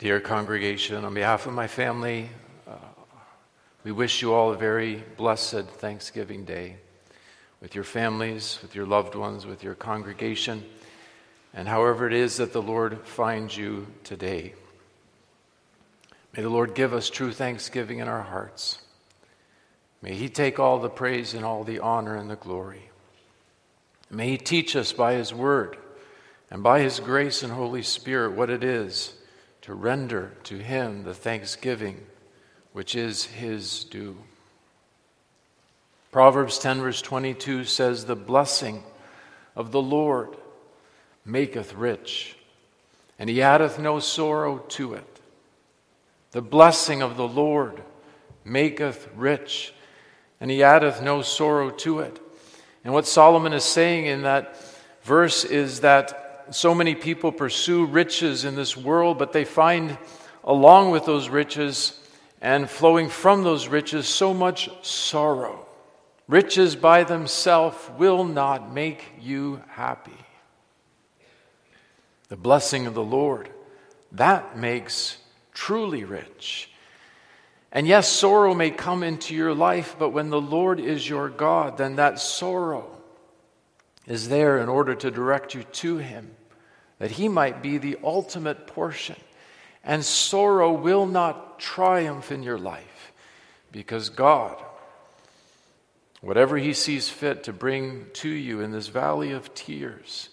Dear congregation, on behalf of my family, uh, we wish you all a very blessed Thanksgiving Day with your families, with your loved ones, with your congregation, and however it is that the Lord finds you today. May the Lord give us true thanksgiving in our hearts. May He take all the praise and all the honor and the glory. May He teach us by His word and by His grace and Holy Spirit what it is to render to Him the thanksgiving which is His due. Proverbs 10, verse 22 says, The blessing of the Lord maketh rich, and He addeth no sorrow to it. The blessing of the Lord maketh rich, and He addeth no sorrow to it. And what Solomon is saying in that verse is that so many people pursue riches in this world, but they find along with those riches and flowing from those riches so much sorrow. Riches by themselves will not make you happy. The blessing of the Lord, that makes truly rich. And yes, sorrow may come into your life, but when the Lord is your God, then that sorrow is there in order to direct you to Him, that He might be the ultimate portion. And sorrow will not triumph in your life because God, whatever He sees fit to bring to you in this valley of tears,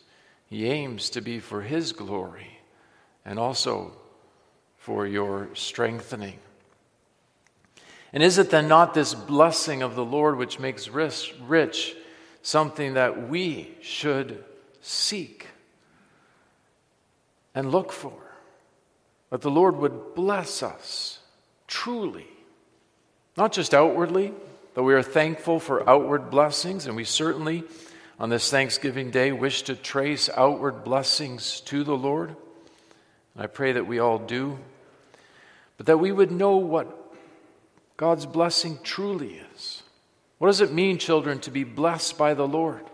He aims to be for His glory and also for your strengthening. And is it then not this blessing of the Lord which makes rich, something that we should seek and look for? That the Lord would bless us truly, not just outwardly, though we are thankful for outward blessings, and we certainly on this Thanksgiving Day wish to trace outward blessings to the Lord. And I pray that we all do, but that we would know what God's blessing truly is. What does it mean, children, to be blessed by the Lord?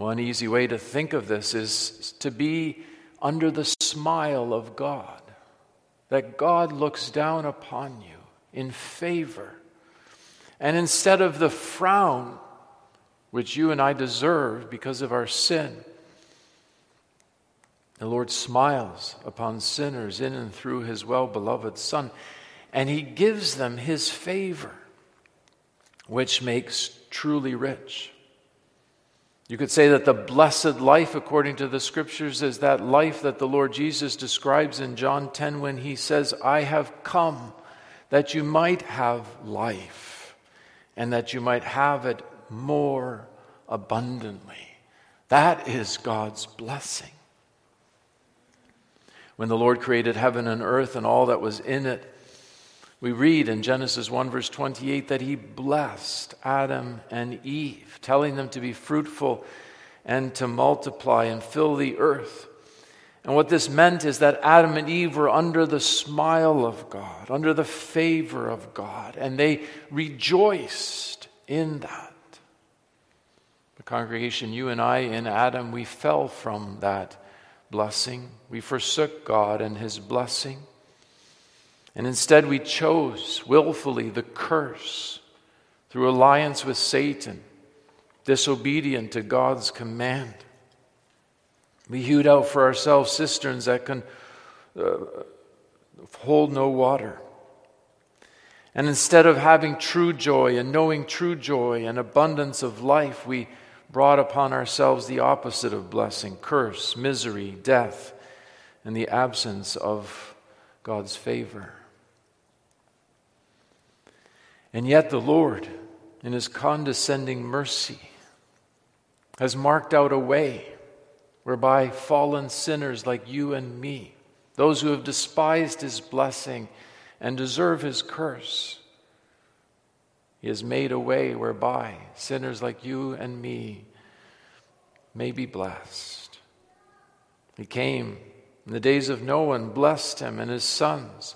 One easy way to think of this is to be under the smile of God, that God looks down upon you in favor. And instead of the frown which you and I deserve because of our sin, the Lord smiles upon sinners in and through his well beloved Son and he gives them his favor, which makes truly rich. You could say that the blessed life, according to the scriptures, is that life that the Lord Jesus describes in John 10 when he says, I have come that you might have life and that you might have it more abundantly. That is God's blessing. When the Lord created heaven and earth and all that was in it, we read in Genesis 1, verse 28, that he blessed Adam and Eve, telling them to be fruitful and to multiply and fill the earth. And what this meant is that Adam and Eve were under the smile of God, under the favor of God, and they rejoiced in that. The congregation, you and I in Adam, we fell from that blessing. We forsook God and his blessing. And instead, we chose willfully the curse through alliance with Satan, disobedient to God's command. We hewed out for ourselves cisterns that can uh, hold no water. And instead of having true joy and knowing true joy and abundance of life, we brought upon ourselves the opposite of blessing curse, misery, death, and the absence of God's favor. And yet, the Lord, in His condescending mercy, has marked out a way whereby fallen sinners like you and me, those who have despised His blessing and deserve His curse, He has made a way whereby sinners like you and me may be blessed. He came in the days of Noah and blessed him and his sons.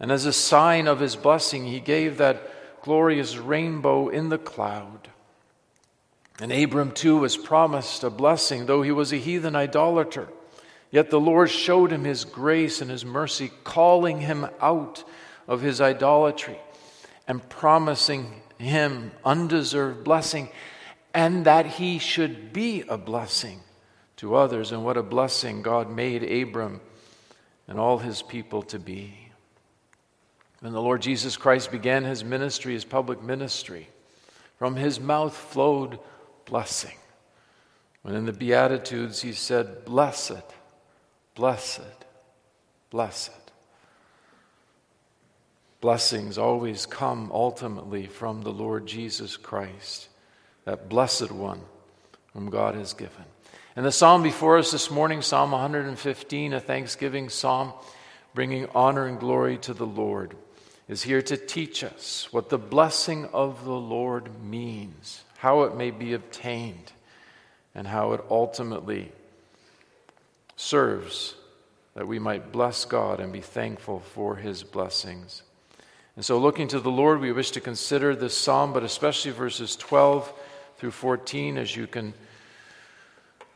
And as a sign of his blessing, he gave that glorious rainbow in the cloud. And Abram too was promised a blessing, though he was a heathen idolater. Yet the Lord showed him his grace and his mercy, calling him out of his idolatry and promising him undeserved blessing, and that he should be a blessing to others. And what a blessing God made Abram and all his people to be. When the Lord Jesus Christ began his ministry, his public ministry, from his mouth flowed blessing. When in the Beatitudes he said, Blessed, blessed, blessed. Blessings always come ultimately from the Lord Jesus Christ, that blessed one whom God has given. And the psalm before us this morning, Psalm 115, a thanksgiving psalm, bringing honor and glory to the Lord, is here to teach us what the blessing of the Lord means, how it may be obtained, and how it ultimately serves that we might bless God and be thankful for his blessings. And so, looking to the Lord, we wish to consider this psalm, but especially verses 12 through 14, as you can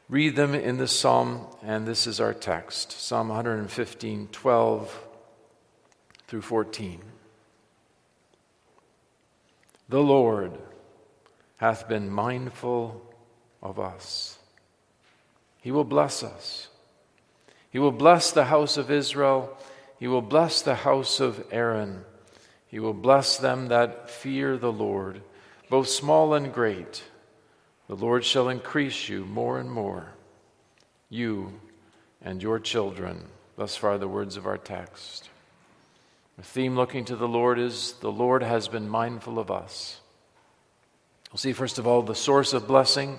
read them in the psalm. And this is our text Psalm 115, 12 through 14. The Lord hath been mindful of us, He will bless us. He will bless the house of Israel, He will bless the house of Aaron. He will bless them that fear the Lord, both small and great. The Lord shall increase you more and more, you and your children. Thus far, the words of our text. The theme looking to the Lord is the Lord has been mindful of us. We'll see, first of all, the source of blessing,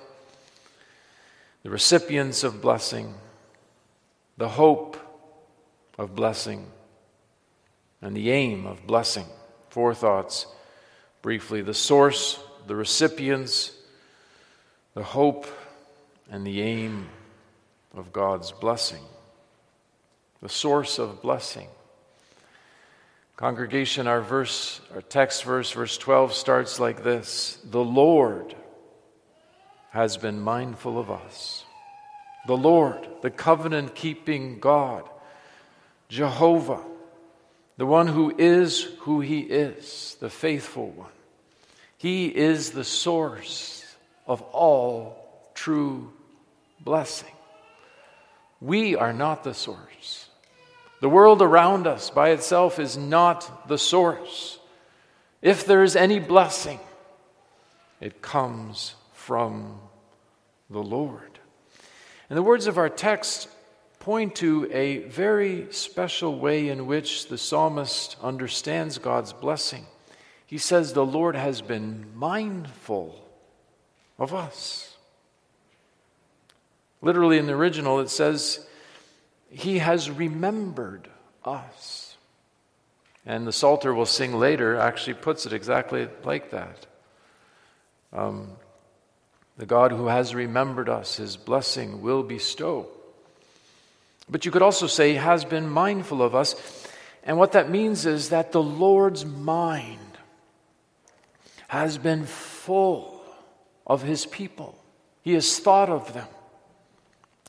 the recipients of blessing, the hope of blessing, and the aim of blessing. Four thoughts briefly the source, the recipients, the hope, and the aim of God's blessing. The source of blessing. Congregation, our verse, our text verse, verse 12 starts like this The Lord has been mindful of us. The Lord, the covenant keeping God, Jehovah, the one who is who he is, the faithful one. He is the source of all true blessing. We are not the source. The world around us by itself is not the source. If there is any blessing, it comes from the Lord. And the words of our text point to a very special way in which the psalmist understands God's blessing. He says, The Lord has been mindful of us. Literally, in the original, it says, He has remembered us. And the Psalter we'll sing later actually puts it exactly like that. Um, the God who has remembered us, his blessing will bestow. But you could also say, He has been mindful of us. And what that means is that the Lord's mind has been full of his people. He has thought of them,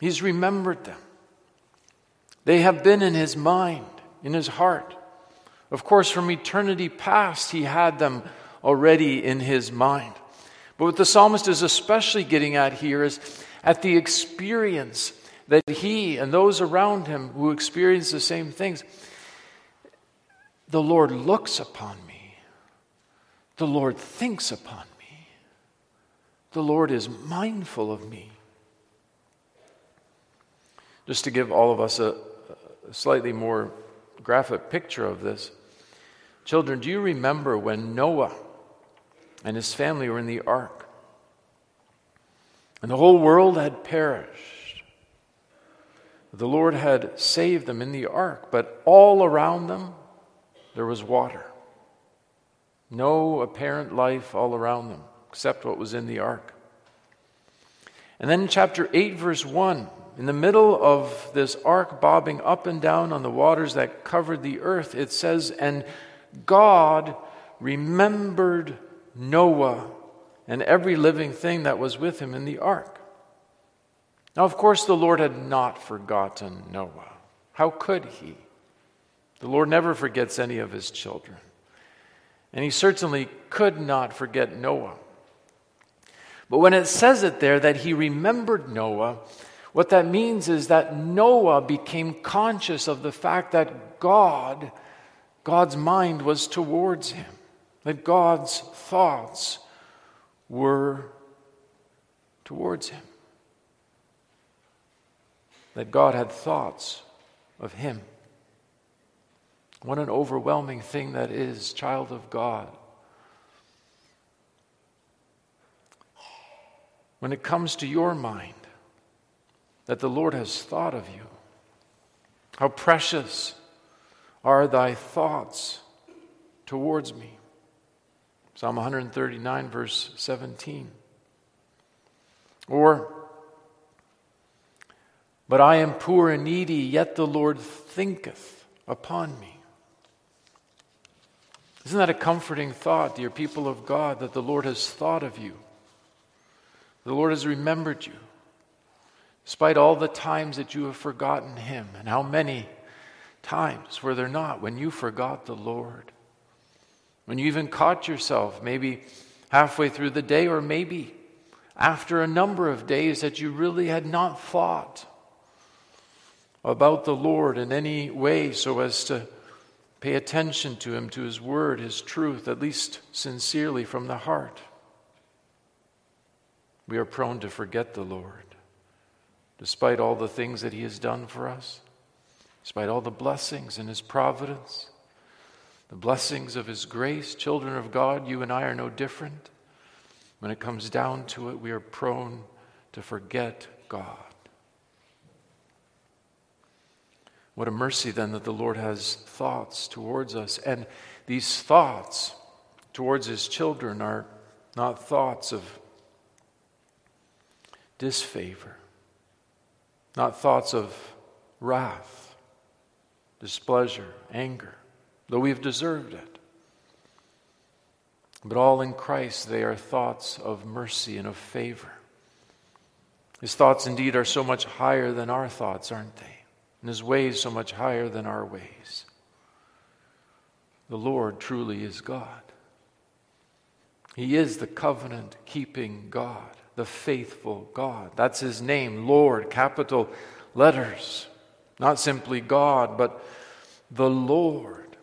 he's remembered them. They have been in his mind, in his heart. Of course, from eternity past, he had them already in his mind. But what the psalmist is especially getting at here is at the experience that he and those around him who experience the same things, the Lord looks upon me. The Lord thinks upon me. The Lord is mindful of me. Just to give all of us a, slightly more graphic picture of this, children, do you remember when Noah and his family were in the ark? And the whole world had perished. The Lord had saved them in the ark, but all around them there was water. No apparent life all around them except what was in the ark. And then in chapter 8, verse 1, in the middle of this ark bobbing up and down on the waters that covered the earth, it says, And God remembered Noah and every living thing that was with him in the ark. Now, of course, the Lord had not forgotten Noah. How could he? The Lord never forgets any of his children. And he certainly could not forget Noah. But when it says it there that he remembered Noah, what that means is that Noah became conscious of the fact that God, God's mind was towards him, that God's thoughts were towards him, that God had thoughts of him. What an overwhelming thing that is, child of God. When it comes to your mind, that the Lord has thought of you. How precious are thy thoughts towards me. Psalm 139, verse 17. Or, but I am poor and needy, yet the Lord thinketh upon me. Isn't that a comforting thought, dear people of God, that the Lord has thought of you? The Lord has remembered you, despite all the times that you have forgotten Him. And how many times were there not when you forgot the Lord? When you even caught yourself, maybe halfway through the day, or maybe after a number of days, that you really had not thought about the Lord in any way so as to pay attention to Him, to His Word, His truth, at least sincerely from the heart. We are prone to forget the Lord, despite all the things that He has done for us, despite all the blessings in His providence, the blessings of His grace. Children of God, you and I are no different. When it comes down to it, we are prone to forget God. What a mercy then that the Lord has thoughts towards us. And these thoughts towards his children are not thoughts of disfavor, not thoughts of wrath, displeasure, anger, though we have deserved it. But all in Christ, they are thoughts of mercy and of favor. His thoughts indeed are so much higher than our thoughts, aren't they? And his ways so much higher than our ways. The Lord truly is God. He is the covenant keeping God the faithful God. That's his name, Lord, capital letters. Not simply God, but the Lord,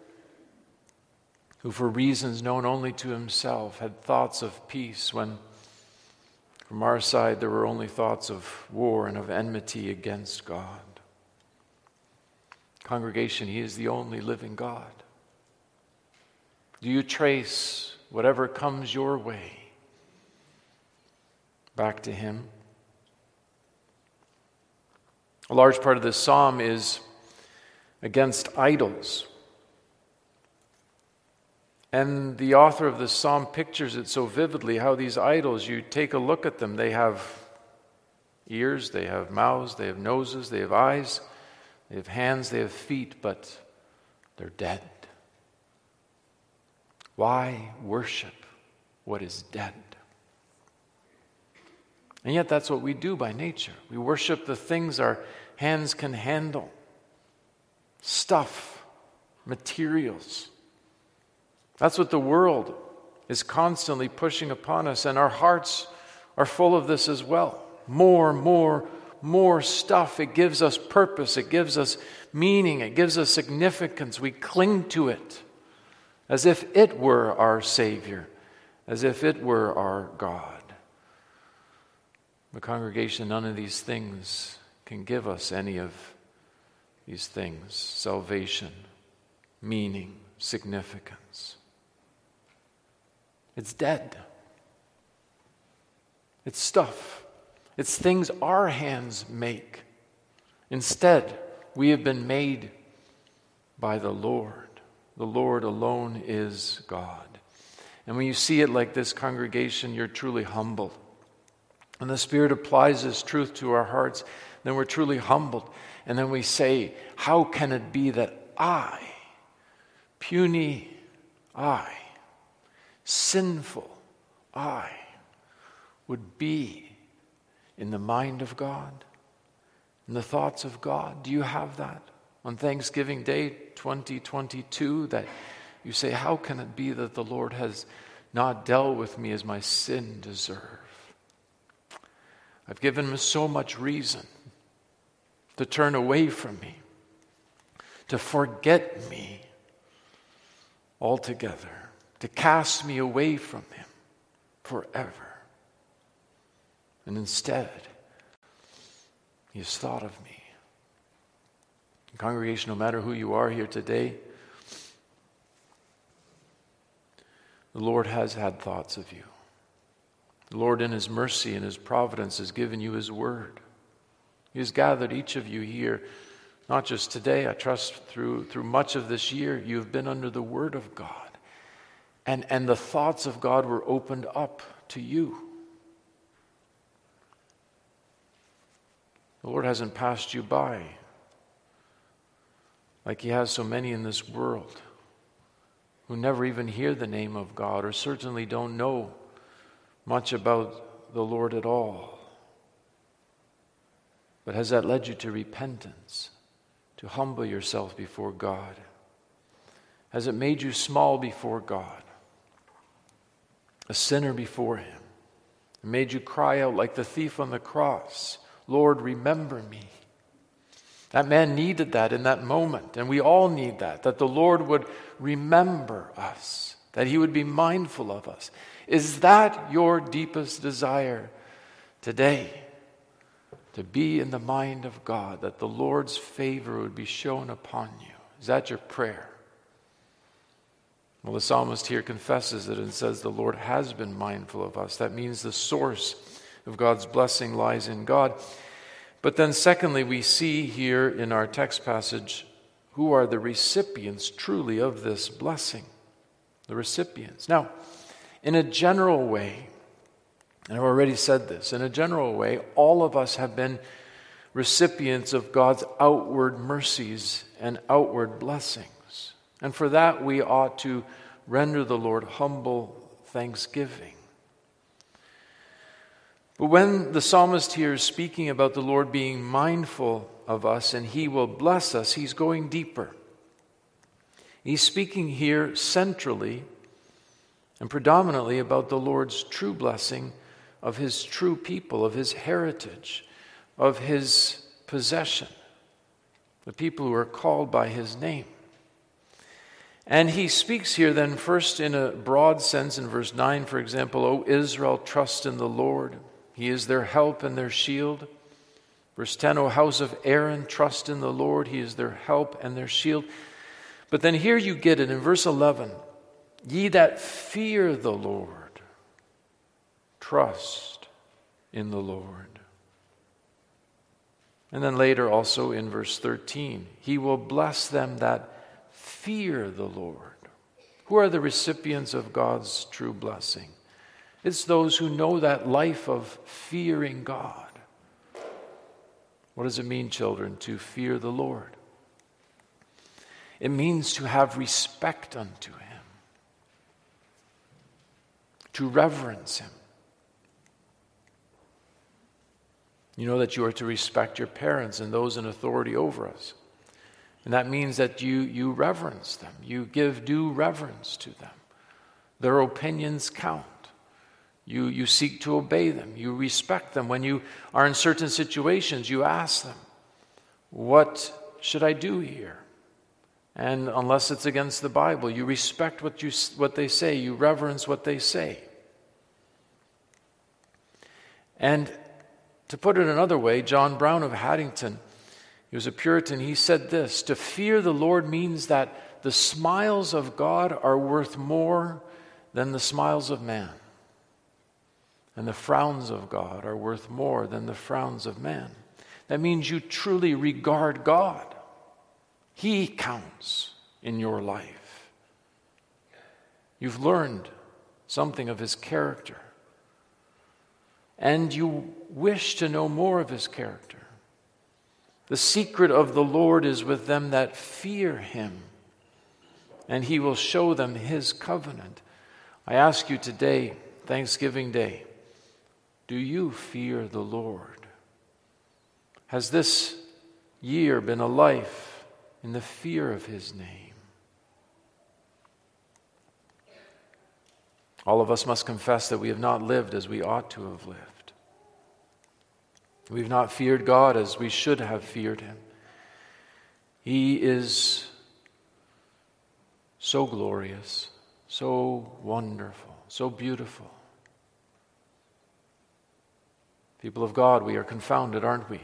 who, for reasons known only to himself, had thoughts of peace when from our side there were only thoughts of war and of enmity against God. Congregation, he is the only living God. Do you trace whatever comes your way? Back to Him. A large part of this psalm is against idols. And the author of this psalm pictures it so vividly how these idols, you take a look at them, they have ears, they have mouths, they have noses, they have eyes, they have hands, they have feet, but they're dead. Why worship what is dead? And yet, that's what we do by nature. We worship the things our hands can handle stuff, materials. That's what the world is constantly pushing upon us, and our hearts are full of this as well. More, more, more stuff. It gives us purpose, it gives us meaning, it gives us significance. We cling to it as if it were our Savior, as if it were our God. The congregation, none of these things can give us any of these things salvation, meaning, significance. It's dead. It's stuff. It's things our hands make. Instead, we have been made by the Lord. The Lord alone is God. And when you see it like this congregation, you're truly humbled. When the Spirit applies this truth to our hearts, then we're truly humbled. And then we say, How can it be that I, puny I, sinful I, would be in the mind of God? in the thoughts of God? Do you have that on Thanksgiving Day 2022 that you say, How can it be that the Lord has not dealt with me as my sin deserve? I've given him so much reason to turn away from me, to forget me altogether, to cast me away from him forever. And instead, he has thought of me. Congregation, no matter who you are here today, the Lord has had thoughts of you. The Lord, in His mercy and His providence, has given you His word. He has gathered each of you here, not just today, I trust through, through much of this year, you have been under the word of God. And, and the thoughts of God were opened up to you. The Lord hasn't passed you by like He has so many in this world who never even hear the name of God or certainly don't know much about the Lord at all. But has that led you to repentance, to humble yourself before God? Has it made you small before God, a sinner before Him? It made you cry out like the thief on the cross Lord, remember me. That man needed that in that moment, and we all need that, that the Lord would remember us, that he would be mindful of us. Is that your deepest desire today? To be in the mind of God, that the Lord's favor would be shown upon you. Is that your prayer? Well, the psalmist here confesses it and says the Lord has been mindful of us. That means the source of God's blessing lies in God. But then, secondly, we see here in our text passage who are the recipients truly of this blessing. The recipients. Now, in a general way, and I've already said this, in a general way, all of us have been recipients of God's outward mercies and outward blessings. And for that, we ought to render the Lord humble thanksgiving. But when the psalmist here is speaking about the Lord being mindful of us and he will bless us, he's going deeper. He's speaking here centrally and predominantly about the Lord's true blessing of his true people, of his heritage, of his possession, the people who are called by his name. And he speaks here then first in a broad sense in verse 9, for example, O Israel, trust in the Lord. He is their help and their shield. Verse 10, O house of Aaron, trust in the Lord. He is their help and their shield. But then here you get it in verse 11 Ye that fear the Lord, trust in the Lord. And then later also in verse 13, He will bless them that fear the Lord. Who are the recipients of God's true blessing? It's those who know that life of fearing God. What does it mean, children, to fear the Lord? It means to have respect unto Him, to reverence Him. You know that you are to respect your parents and those in authority over us. And that means that you, you reverence them, you give due reverence to them. Their opinions count. You, you seek to obey them. You respect them. When you are in certain situations, you ask them, What should I do here? And unless it's against the Bible, you respect what, you, what they say, you reverence what they say. And to put it another way, John Brown of Haddington, he was a Puritan, he said this To fear the Lord means that the smiles of God are worth more than the smiles of man. And the frowns of God are worth more than the frowns of man. That means you truly regard God. He counts in your life. You've learned something of His character. And you wish to know more of His character. The secret of the Lord is with them that fear Him, and He will show them His covenant. I ask you today, Thanksgiving Day, do you fear the Lord? Has this year been a life in the fear of His name? All of us must confess that we have not lived as we ought to have lived. We've not feared God as we should have feared Him. He is so glorious, so wonderful, so beautiful. People of God, we are confounded, aren't we?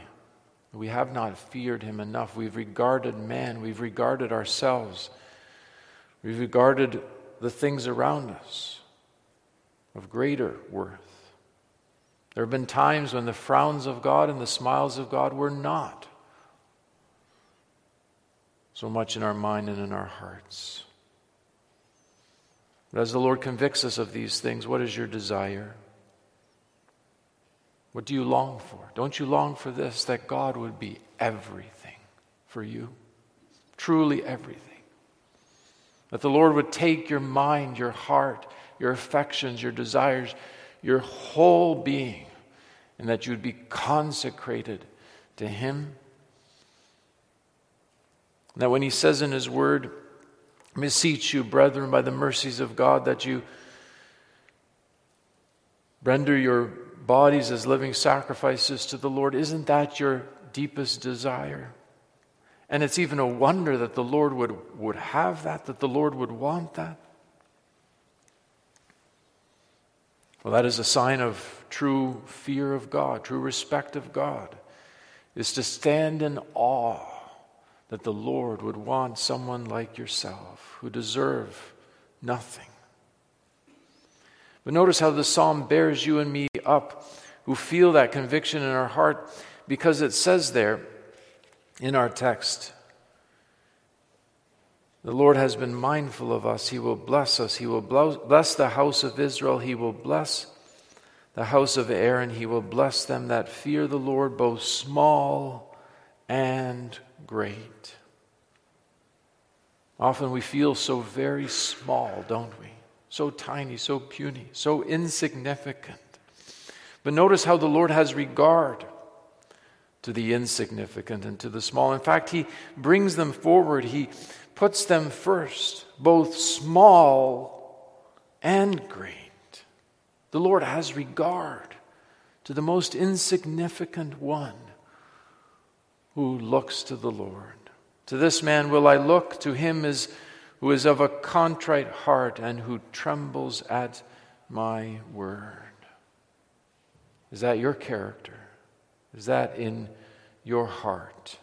We have not feared him enough. We've regarded man, we've regarded ourselves, we've regarded the things around us of greater worth. There have been times when the frowns of God and the smiles of God were not so much in our mind and in our hearts. But as the Lord convicts us of these things, what is your desire? What do you long for? Don't you long for this that God would be everything for you? Truly everything. That the Lord would take your mind, your heart, your affections, your desires, your whole being, and that you would be consecrated to Him. That when He says in His Word, beseech you, brethren, by the mercies of God, that you render your bodies as living sacrifices to the Lord. Isn't that your deepest desire? And it's even a wonder that the Lord would, would have that, that the Lord would want that. Well, that is a sign of true fear of God, true respect of God, is to stand in awe that the Lord would want someone like yourself who deserve nothing but notice how the psalm bears you and me up who feel that conviction in our heart because it says there in our text the Lord has been mindful of us. He will bless us. He will bless the house of Israel. He will bless the house of Aaron. He will bless them that fear the Lord, both small and great. Often we feel so very small, don't we? So tiny, so puny, so insignificant. But notice how the Lord has regard to the insignificant and to the small. In fact, He brings them forward, He puts them first, both small and great. The Lord has regard to the most insignificant one who looks to the Lord. To this man will I look, to him is who is of a contrite heart and who trembles at my word. Is that your character? Is that in your heart?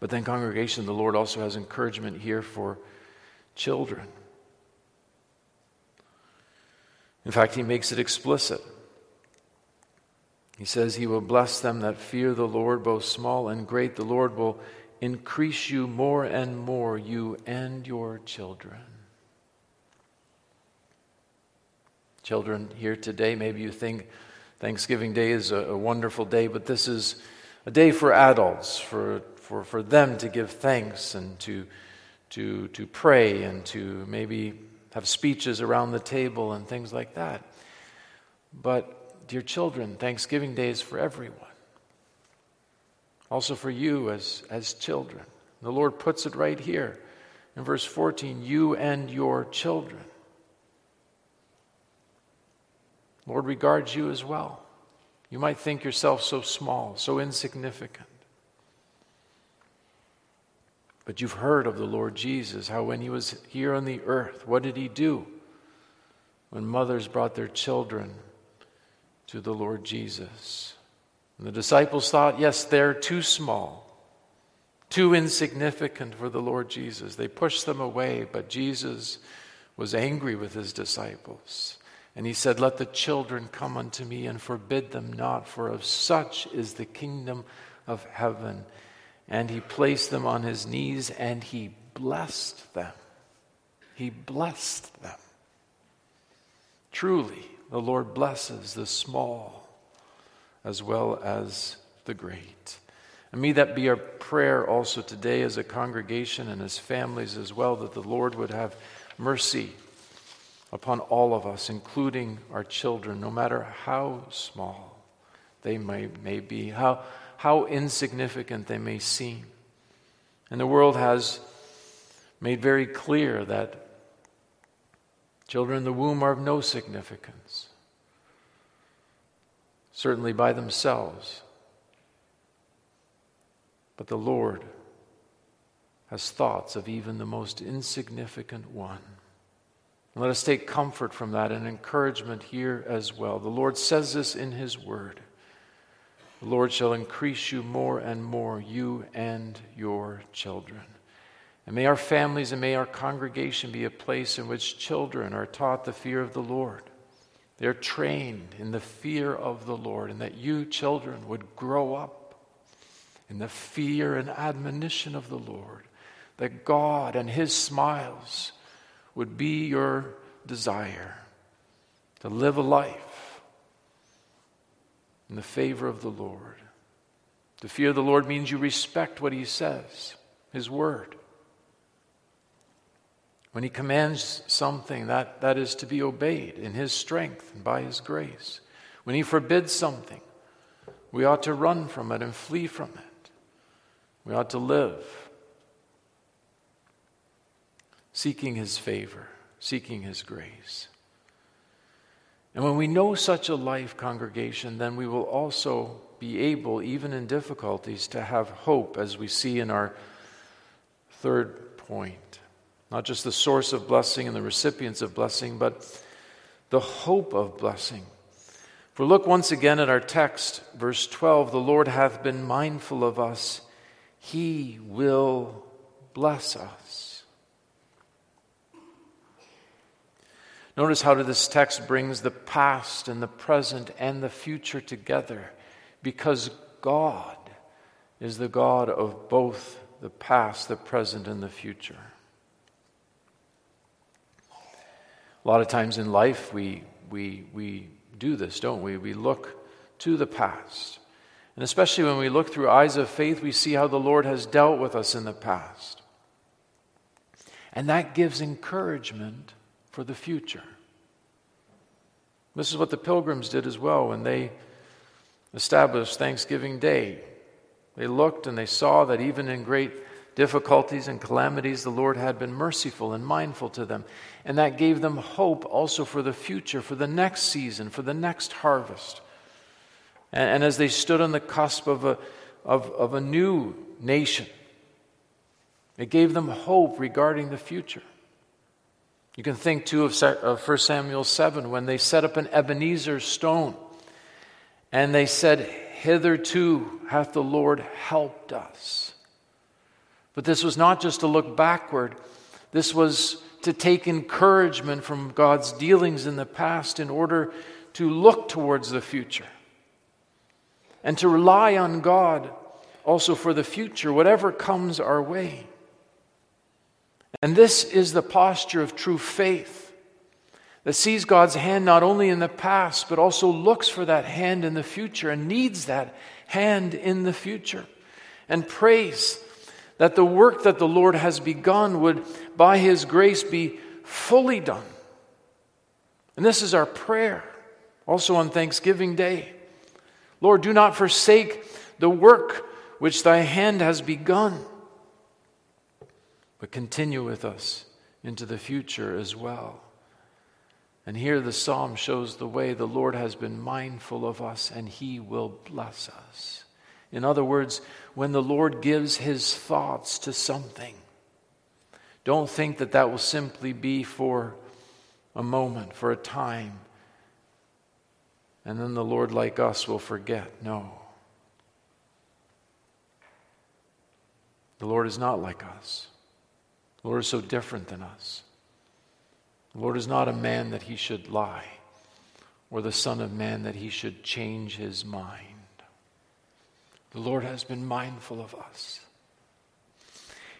But then, congregation, the Lord also has encouragement here for children. In fact, He makes it explicit. He says, He will bless them that fear the Lord, both small and great. The Lord will increase you more and more, you and your children. Children here today, maybe you think Thanksgiving Day is a, a wonderful day, but this is a day for adults, for, for, for them to give thanks and to, to, to pray and to maybe have speeches around the table and things like that. But Dear children, Thanksgiving Day is for everyone. Also for you as, as children. The Lord puts it right here in verse 14 you and your children. Lord regards you as well. You might think yourself so small, so insignificant. But you've heard of the Lord Jesus, how when he was here on the earth, what did he do? When mothers brought their children to the Lord Jesus. And the disciples thought, yes, they're too small, too insignificant for the Lord Jesus. They pushed them away, but Jesus was angry with his disciples. And he said, Let the children come unto me and forbid them not, for of such is the kingdom of heaven. And he placed them on his knees and he blessed them. He blessed them. Truly, the Lord blesses the small as well as the great. And may that be our prayer also today as a congregation and as families as well, that the Lord would have mercy upon all of us, including our children, no matter how small they may, may be, how, how insignificant they may seem. And the world has made very clear that children in the womb are of no significance, certainly by themselves. But the Lord has thoughts of even the most insignificant one. And let us take comfort from that and encouragement here as well. The Lord says this in His Word The Lord shall increase you more and more, you and your children. And may our families and may our congregation be a place in which children are taught the fear of the Lord. They're trained in the fear of the Lord, and that you, children, would grow up in the fear and admonition of the Lord, that God and His smiles would be your desire to live a life in the favor of the Lord. To fear the Lord means you respect what He says, His word. When He commands something, that, that is to be obeyed in His strength and by His grace. When He forbids something, we ought to run from it and flee from it. We ought to live seeking His favor, seeking His grace. And when we know such a life, congregation, then we will also be able, even in difficulties, to have hope, as we see in our third point. Not just the source of blessing and the recipients of blessing, but the hope of blessing. For look once again at our text, verse 12 the Lord hath been mindful of us, he will bless us. Notice how this text brings the past and the present and the future together because God is the God of both the past, the present, and the future. A lot of times in life, we, we, we do this, don't we? We look to the past. And especially when we look through eyes of faith, we see how the Lord has dealt with us in the past. And that gives encouragement for the future. This is what the pilgrims did as well when they established Thanksgiving Day. They looked and they saw that even in great difficulties and calamities, the Lord had been merciful and mindful to them. And that gave them hope also for the future, for the next season, for the next harvest. And, and as they stood on the cusp of a, of, of a new nation, it gave them hope regarding the future. You can think too of 1 Samuel 7 when they set up an Ebenezer stone and they said, Hitherto hath the Lord helped us. But this was not just to look backward, this was to take encouragement from God's dealings in the past in order to look towards the future and to rely on God also for the future, whatever comes our way. And this is the posture of true faith that sees God's hand not only in the past, but also looks for that hand in the future and needs that hand in the future and prays that the work that the Lord has begun would, by His grace, be fully done. And this is our prayer also on Thanksgiving Day. Lord, do not forsake the work which Thy hand has begun but continue with us into the future as well. And here the psalm shows the way the Lord has been mindful of us and he will bless us. In other words, when the Lord gives his thoughts to something, don't think that that will simply be for a moment, for a time, and then the Lord, like us, will forget. No. The Lord is not like us. The Lord is so different than us. The Lord is not a man that he should lie, or the Son of Man that he should change his mind. The Lord has been mindful of us.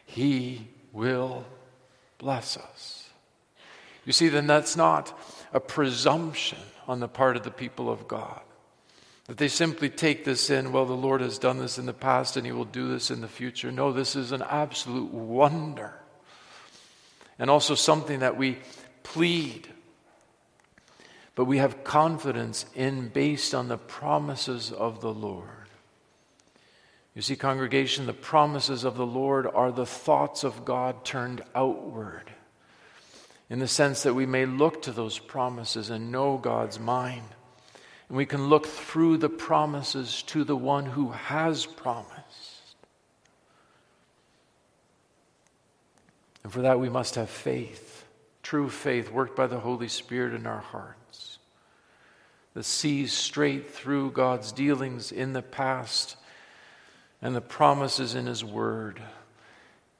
He will bless us. You see, then that's not a presumption on the part of the people of God. That they simply take this in, well, the Lord has done this in the past and he will do this in the future. No, this is an absolute wonder and also something that we plead but we have confidence in based on the promises of the Lord. You see, congregation, the promises of the Lord are the thoughts of God turned outward, in the sense that we may look to those promises and know God's mind. And we can look through the promises to the one who has promised. And for that, we must have faith, true faith, worked by the Holy Spirit in our hearts, that sees straight through God's dealings in the past and the promises in His Word.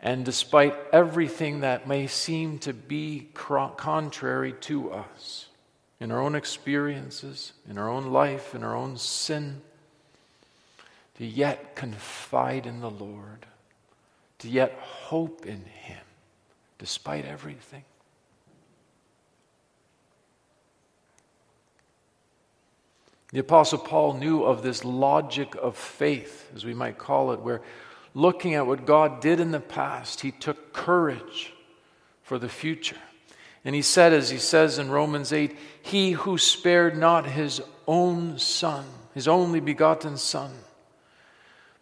And despite everything that may seem to be contrary to us, in our own experiences, in our own life, in our own sin, to yet confide in the Lord, to yet hope in Him despite everything. The Apostle Paul knew of this logic of faith, as we might call it, where looking at what God did in the past, he took courage for the future. And he said, as he says in Romans 8, He who spared not his own son, his only begotten son,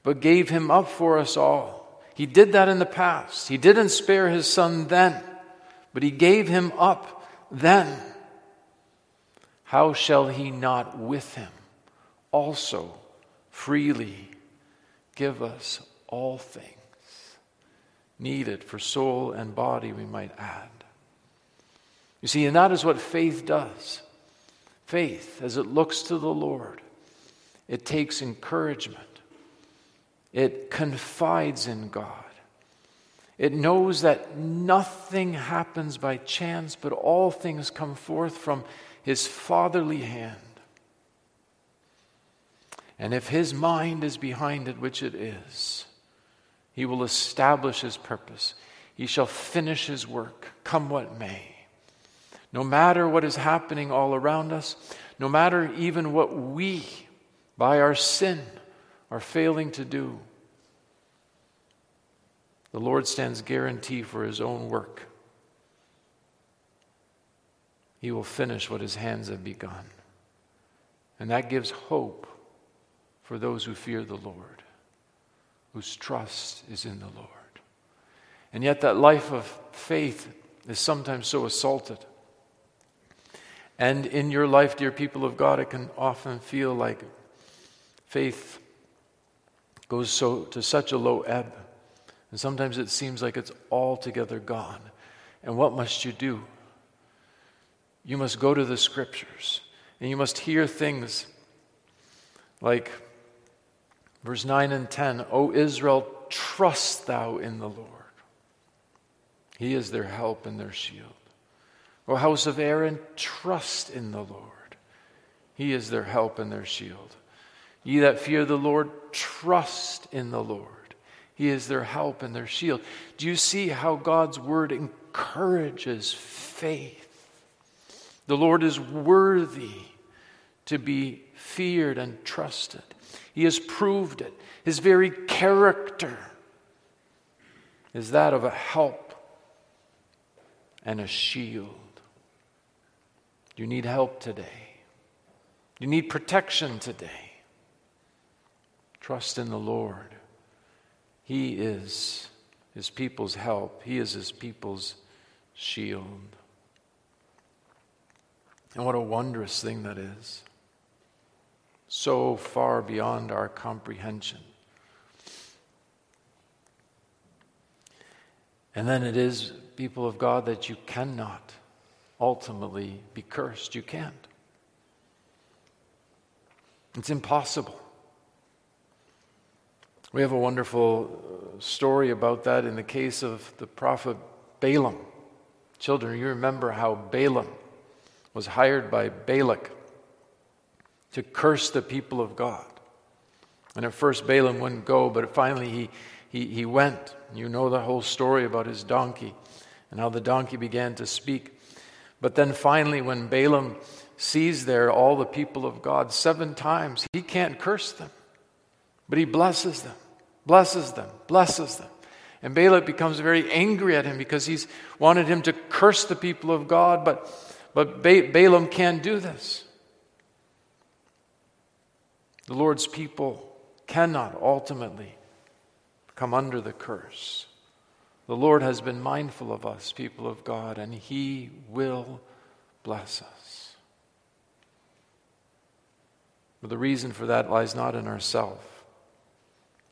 but gave him up for us all. He did that in the past. He didn't spare his son then, but he gave him up then. How shall he not with him also freely give us all things needed for soul and body, we might add? You see, and that is what faith does. Faith, as it looks to the Lord, it takes encouragement, it confides in God. It knows that nothing happens by chance, but all things come forth from His fatherly hand. And if His mind is behind it, which it is, He will establish His purpose. He shall finish His work, come what may. No matter what is happening all around us, no matter even what we, by our sin, are failing to do, the Lord stands guarantee for his own work. He will finish what his hands have begun. And that gives hope for those who fear the Lord, whose trust is in the Lord. And yet, that life of faith is sometimes so assaulted. And in your life, dear people of God, it can often feel like faith goes so to such a low ebb. And sometimes it seems like it's altogether gone. And what must you do? You must go to the scriptures and you must hear things like verse 9 and 10 O Israel, trust thou in the Lord. He is their help and their shield. O house of Aaron, trust in the Lord. He is their help and their shield. Ye that fear the Lord, trust in the Lord. He is their help and their shield. Do you see how God's word encourages faith? The Lord is worthy to be feared and trusted. He has proved it. His very character is that of a help and a shield. You need help today. You need protection today. Trust in the Lord. He is his people's help, He is his people's shield. And what a wondrous thing that is. So far beyond our comprehension. And then it is, people of God, that you cannot ultimately be cursed. You can't. It's impossible. We have a wonderful uh, story about that in the case of the prophet Balaam. Children, you remember how Balaam was hired by Balak to curse the people of God. And at first, Balaam wouldn't go, but finally he, he, he went. You know the whole story about his donkey and how the donkey began to speak. But then finally, when Balaam sees there all the people of God seven times, he can't curse them, but he blesses them, blesses them, blesses them. And Balak becomes very angry at him because he's wanted him to curse the people of God, but, But ba- Balaam can't do this. The Lord's people cannot ultimately come under the curse. The Lord has been mindful of us, people of God, and He will bless us. But the reason for that lies not in ourselves,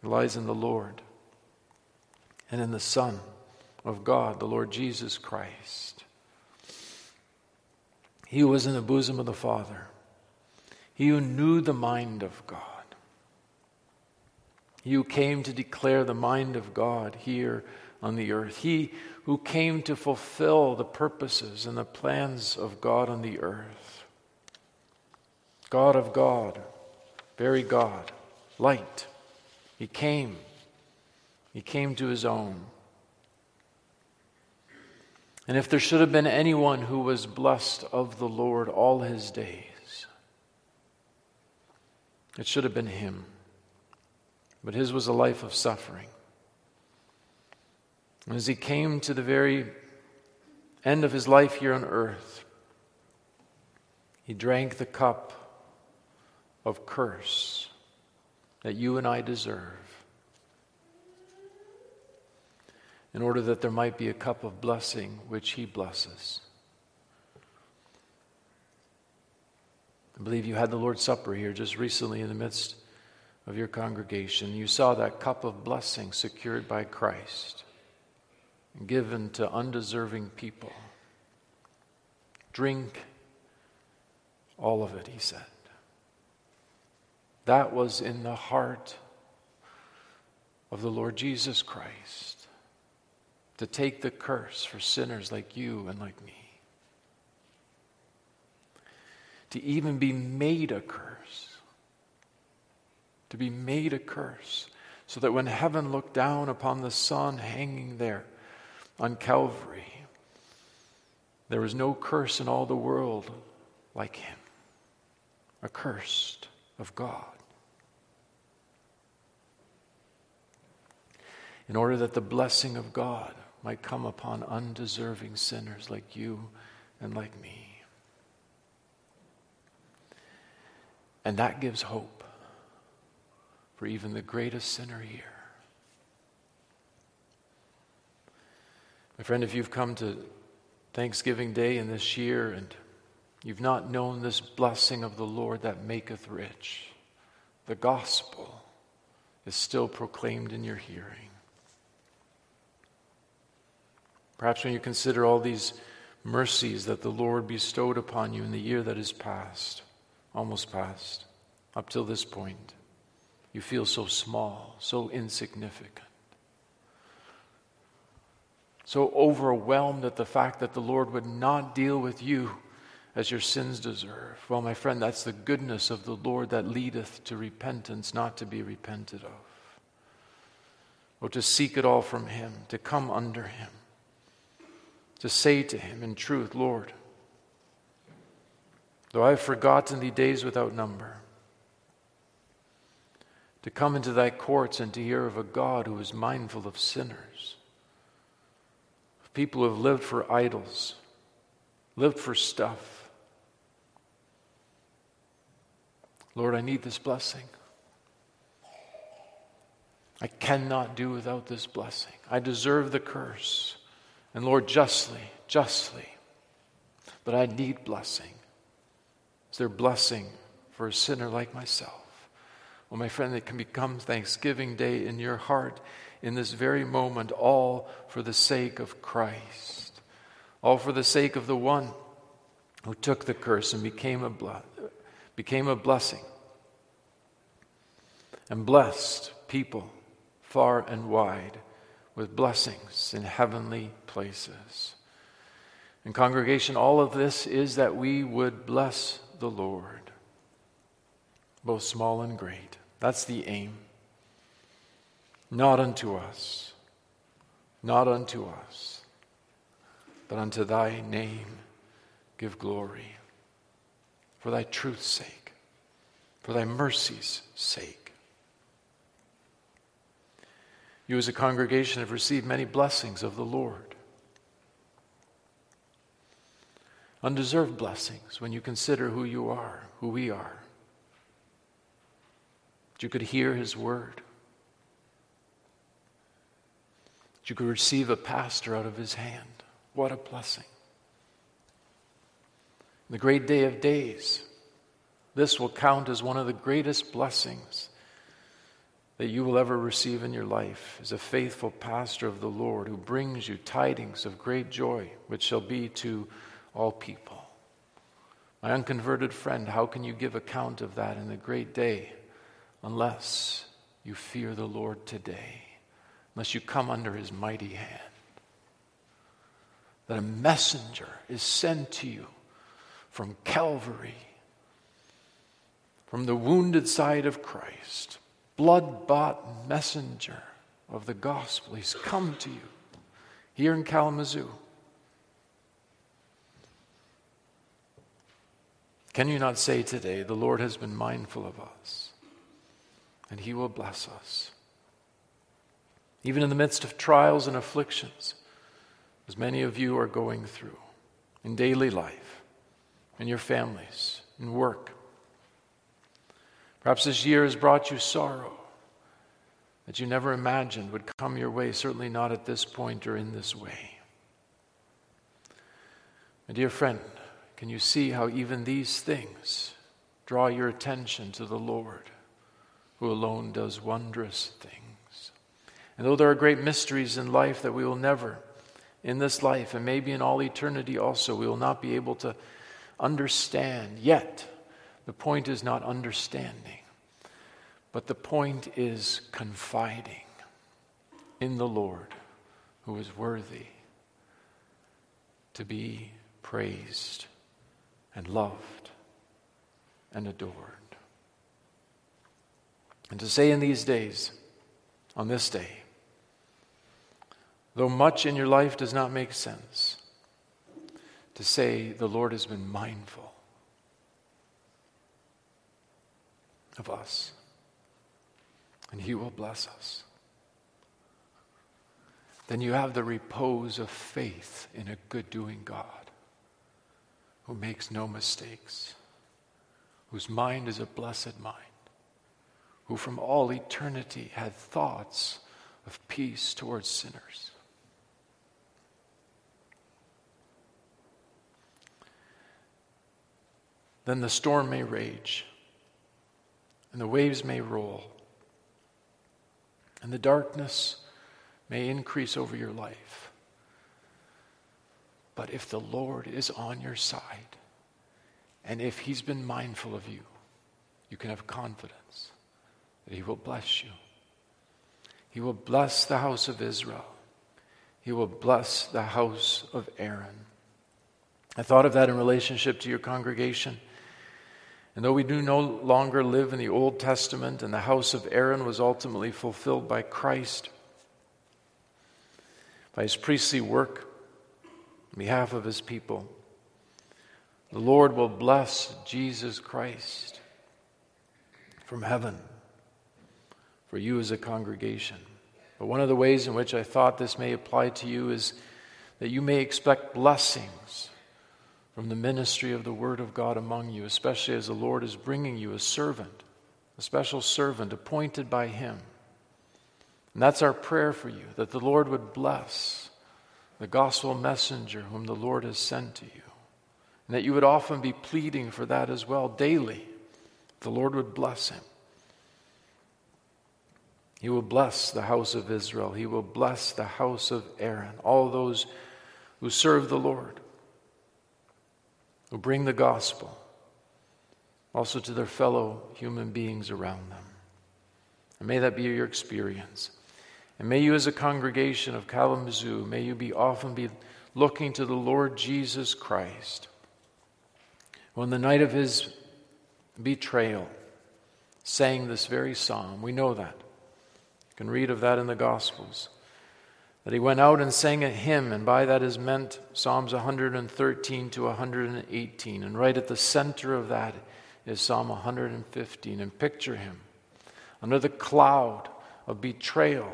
it lies in the Lord and in the Son of God, the Lord Jesus Christ. He was in the bosom of the Father, he who knew the mind of God, he who came to declare the mind of God here on the earth, he who came to fulfill the purposes and the plans of God on the earth. God of God, very God, light. He came. He came to his own. And if there should have been anyone who was blessed of the Lord all his days, it should have been him. But his was a life of suffering. And as he came to the very end of his life here on earth, he drank the cup of curse that you and I deserve in order that there might be a cup of blessing which He blesses. I believe you had the Lord's Supper here just recently in the midst of your congregation. You saw that cup of blessing secured by Christ and given to undeserving people. Drink all of it, he said. That was in the heart of the Lord Jesus Christ to take the curse for sinners like you and like me. To even be made a curse. To be made a curse. So that when heaven looked down upon the Son hanging there on Calvary, there was no curse in all the world like him. Accursed of God. in order that the blessing of God might come upon undeserving sinners like you and like me. And that gives hope for even the greatest sinner here. My friend, if you've come to Thanksgiving Day in this year and you've not known this blessing of the Lord that maketh rich, the gospel is still proclaimed in your hearing. Perhaps when you consider all these mercies that the Lord bestowed upon you in the year that is past, almost past, up till this point, you feel so small, so insignificant, so overwhelmed at the fact that the Lord would not deal with you as your sins deserve. Well, my friend, that's the goodness of the Lord that leadeth to repentance, not to be repented of. Or to seek it all from Him, to come under Him to say to him in truth, Lord, though I have forgotten the days without number, to come into thy courts and to hear of a God who is mindful of sinners, of people who have lived for idols, lived for stuff. Lord, I need this blessing. I cannot do without this blessing. I deserve the curse. And Lord, justly, justly, but I need blessing. Is there blessing for a sinner like myself? Well, my friend, it can become Thanksgiving Day in your heart in this very moment, all for the sake of Christ, all for the sake of the one who took the curse and became a, blood, became a blessing and blessed people far and wide with blessings in heavenly places. And, congregation, all of this is that we would bless the Lord, both small and great. That's the aim. Not unto us, not unto us, but unto thy name give glory, for thy truth's sake, for thy mercy's sake. You, as a congregation, have received many blessings of the Lord. undeserved blessings when you consider who you are, who we are. That you could hear His word. That you could receive a pastor out of His hand. What a blessing. In the great day of days, this will count as one of the greatest blessings that you will ever receive in your life is a faithful pastor of the Lord who brings you tidings of great joy, which shall be to all people. My unconverted friend, how can you give account of that in the great day unless you fear the Lord today, unless you come under his mighty hand? That a messenger is sent to you from Calvary, from the wounded side of Christ blood bought messenger of the gospel. He's come to you here in Kalamazoo. Can you not say today, the Lord has been mindful of us and he will bless us? Even in the midst of trials and afflictions, as many of you are going through in daily life, in your families, in work, Perhaps this year has brought you sorrow that you never imagined would come your way, certainly not at this point or in this way. My dear friend, can you see how even these things draw your attention to the Lord, who alone does wondrous things? And though there are great mysteries in life that we will never, in this life, and maybe in all eternity also, we will not be able to understand, yet the point is not understanding, but the point is confiding in the Lord who is worthy to be praised and loved and adored. And to say in these days, on this day, though much in your life does not make sense, to say the Lord has been mindful of us, and He will bless us. Then you have the repose of faith in a good doing God who makes no mistakes, whose mind is a blessed mind, who from all eternity had thoughts of peace towards sinners. Then the storm may rage and the waves may roll, and the darkness may increase over your life. But if the Lord is on your side, and if He's been mindful of you, you can have confidence that He will bless you. He will bless the house of Israel. He will bless the house of Aaron. I thought of that in relationship to your congregation. And though we do no longer live in the Old Testament and the house of Aaron was ultimately fulfilled by Christ, by his priestly work on behalf of his people, the Lord will bless Jesus Christ from heaven for you as a congregation. But one of the ways in which I thought this may apply to you is that you may expect blessings from the ministry of the Word of God among you, especially as the Lord is bringing you a servant, a special servant appointed by Him. And that's our prayer for you, that the Lord would bless the gospel messenger whom the Lord has sent to you. And that you would often be pleading for that as well, daily. The Lord would bless him. He will bless the house of Israel. He will bless the house of Aaron, all those who serve the Lord who bring the gospel also to their fellow human beings around them. And may that be your experience. And may you, as a congregation of Kalamazoo, may you be often be looking to the Lord Jesus Christ. On the night of his betrayal, sang this very psalm. We know that. You can read of that in the Gospels that he went out and sang a hymn, and by that is meant Psalms 113 to 118. And right at the center of that is Psalm 115. And picture him under the cloud of betrayal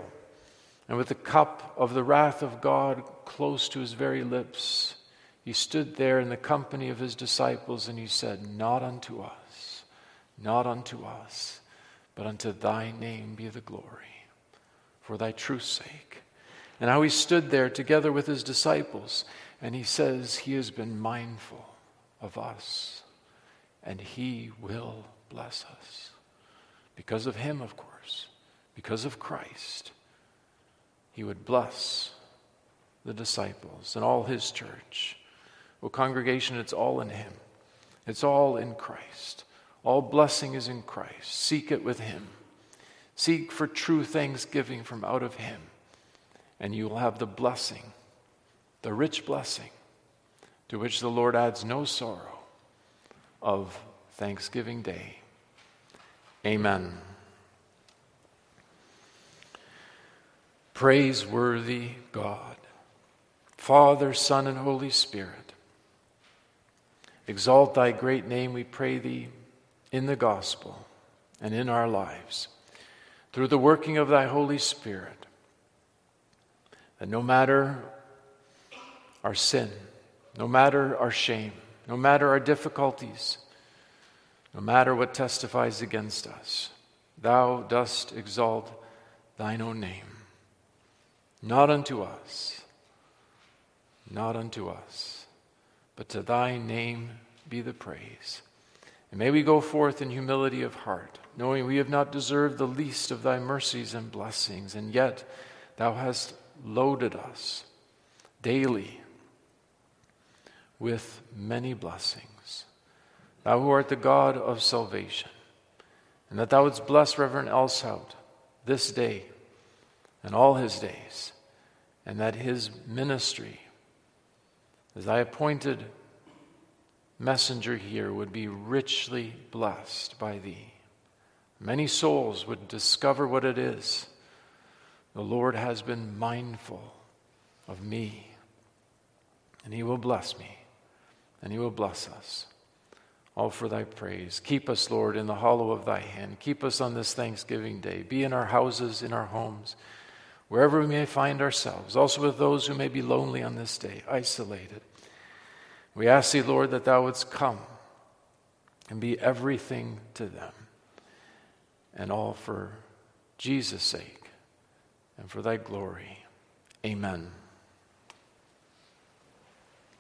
and with the cup of the wrath of God close to his very lips, He stood there in the company of his disciples and he said, Not unto us, not unto us, but unto thy name be the glory, for thy truth's sake. And how he stood there together with his disciples and he says, He has been mindful of us and he will bless us. Because of him, of course, because of Christ, he would bless the disciples and all his church. Well, congregation, it's all in him. It's all in Christ. All blessing is in Christ. Seek it with him. Seek for true thanksgiving from out of him, and you will have the blessing, the rich blessing, to which the Lord adds no sorrow of Thanksgiving Day. Amen. Praiseworthy God, Father, Son, and Holy Spirit, exalt thy great name, we pray thee, in the gospel and in our lives, through the working of thy Holy Spirit, no matter our sin, no matter our shame, no matter our difficulties, no matter what testifies against us, thou dost exalt thine own name. Not unto us, not unto us, but to thy name be the praise. And may we go forth in humility of heart, knowing we have not deserved the least of thy mercies and blessings, and yet thou hast loaded us daily with many blessings thou who art the God of salvation, and that thou wouldst bless Reverend Elshout this day and all his days, and that his ministry, as thy appointed messenger here, would be richly blessed by thee. Many souls would discover what it is. The Lord has been mindful of me, and he will bless me, and he will bless us all for thy praise. Keep us, Lord, in the hollow of thy hand. Keep us on this Thanksgiving day. Be in our houses, in our homes, wherever we may find ourselves, also with those who may be lonely on this day, isolated. We ask thee, Lord, that thou wouldst come and be everything to them, and all for Jesus' sake and for thy glory. Amen.